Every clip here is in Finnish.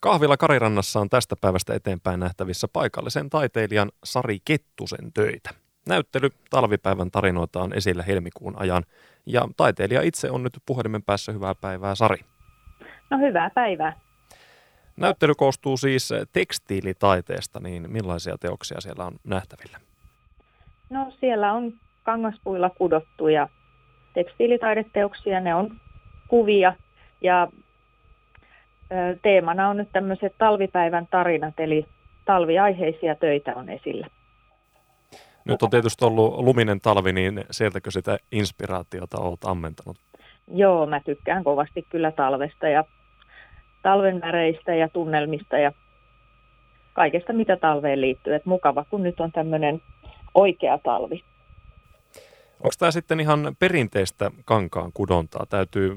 Kahvila Karirannassa on tästä päivästä eteenpäin nähtävissä paikallisen taiteilijan Sari Kettusen töitä. Näyttely talvipäivän tarinoita on esillä helmikuun ajan ja taiteilija itse on nyt puhelimen päässä. Hyvää päivää Sari. No hyvää päivää. Näyttely koostuu siis tekstiilitaiteesta, niin millaisia teoksia siellä on nähtävillä? No siellä on kangaspuilla kudottuja tekstiilitaideteoksia, ne on kuvia ja teemana on nyt tämmöiset talvipäivän tarinat, eli talviaiheisia töitä on esillä. Nyt on tietysti ollut luminen talvi, niin sieltäkö sitä inspiraatiota olet ammentanut? Joo, mä tykkään kovasti kyllä talvesta ja talven väreistä ja tunnelmista ja kaikesta, mitä talveen liittyy. Et mukava, kun nyt on tämmöinen oikea talvi. Onko tämä sitten ihan perinteistä kankaan kudontaa? Täytyy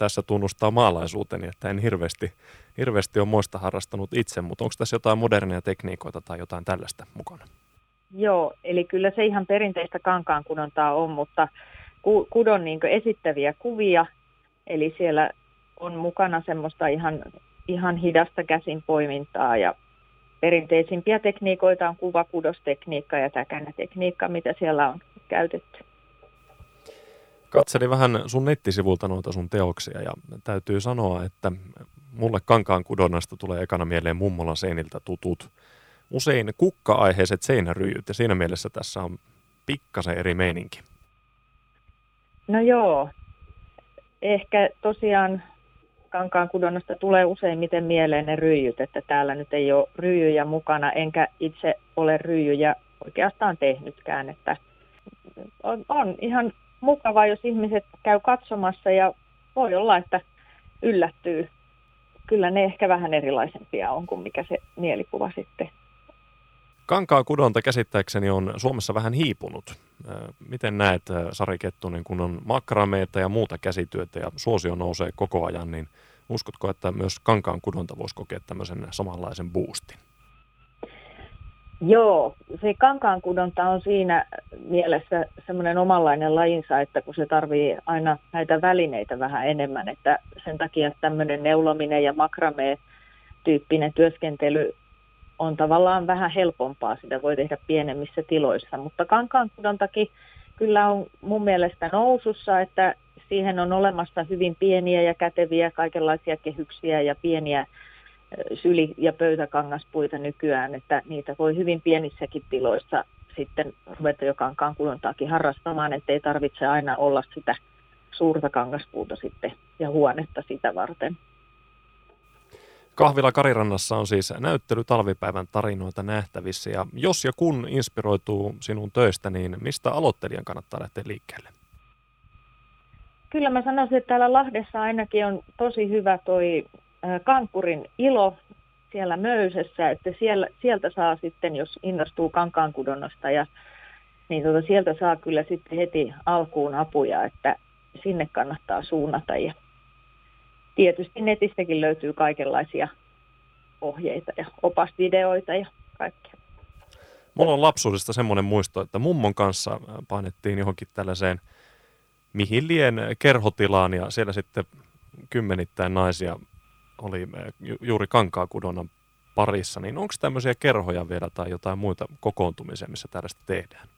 tässä tunnustaa maalaisuuteni, että en hirveästi, hirveästi ole moista harrastanut itse, mutta onko tässä jotain modernia tekniikoita tai jotain tällaista mukana? Joo, eli kyllä se ihan perinteistä kankaan kudontaa on, mutta kudon niin esittäviä kuvia, eli siellä on mukana semmoista ihan, ihan hidasta käsin poimintaa ja perinteisimpiä tekniikoita on kuvakudostekniikka ja täkänätekniikka, mitä siellä on käytetty. Katselin vähän sun nettisivulta noita sun teoksia ja täytyy sanoa, että mulle kankaan kudonnasta tulee ekana mieleen mummolan seiniltä tutut usein kukka-aiheiset seinäryijyt ja siinä mielessä tässä on pikkasen eri meininki. No joo, ehkä tosiaan kankaan kudonnasta tulee useimmiten mieleen ne ryijyt, että täällä nyt ei ole ryijyjä mukana, enkä itse ole ryijyjä oikeastaan tehnytkään, että on, on ihan mukavaa, jos ihmiset käy katsomassa ja voi olla, että yllättyy. Kyllä ne ehkä vähän erilaisempia on kuin mikä se mielikuva sitten. Kankaan kudonta käsittääkseni on Suomessa vähän hiipunut. Miten näet, Sari Kettunen, kun on makrameita ja muuta käsityötä ja suosio nousee koko ajan, niin uskotko, että myös kankaan kudonta voisi kokea tämmöisen samanlaisen boostin? Joo, se kankaankudonta on siinä mielessä semmoinen omanlainen lajinsa, että kun se tarvii aina näitä välineitä vähän enemmän, että sen takia tämmöinen neulominen ja makramee tyyppinen työskentely on tavallaan vähän helpompaa, sitä voi tehdä pienemmissä tiloissa, mutta kankaankudontakin kyllä on mun mielestä nousussa, että siihen on olemassa hyvin pieniä ja käteviä kaikenlaisia kehyksiä ja pieniä syli- ja pöytäkangaspuita nykyään, että niitä voi hyvin pienissäkin tiloissa sitten ruveta jo kankaan kudontaakin harrastamaan, ettei tarvitse aina olla sitä suurta kangaspuuta sitten ja huonetta sitä varten. Kahvila Karirannassa on siis näyttely talvipäivän tarinoita nähtävissä ja jos ja kun inspiroituu sinun töistä, niin mistä aloittelijan kannattaa lähteä liikkeelle? Kyllä mä sanoisin, että täällä Lahdessa ainakin on tosi hyvä toi Kankurin ilo siellä Möysessä, että siellä, sieltä saa sitten, jos innostuu kankaankudonnosta, ja, niin tuota, sieltä saa kyllä sitten heti alkuun apuja, että sinne kannattaa suunnata. Ja tietysti netistäkin löytyy kaikenlaisia ohjeita ja opasvideoita ja kaikkea. Mulla on lapsuudesta semmoinen muisto, että mummon kanssa painettiin johonkin tällaiseen mihin lien kerhotilaan ja siellä sitten kymmenittäin naisia oli eh, juuri kankaakudonan parissa, niin onko tämmöisiä kerhoja vielä tai jotain muita kokoontumisia, missä tällaista tehdään?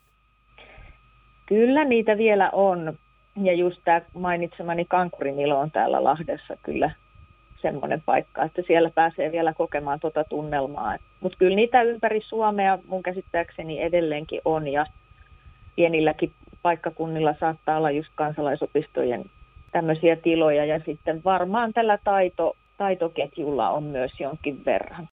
Kyllä niitä vielä on. Ja just tämä mainitsemani Kankurin ilo on täällä Lahdessa kyllä semmoinen paikka, että siellä pääsee vielä kokemaan tuota tunnelmaa. Mutta kyllä niitä ympäri Suomea mun käsittääkseni edelleenkin on ja pienilläkin paikkakunnilla saattaa olla just kansalaisopistojen tämmöisiä tiloja ja sitten varmaan tällä taito taitoketjulla on myös jonkin verran.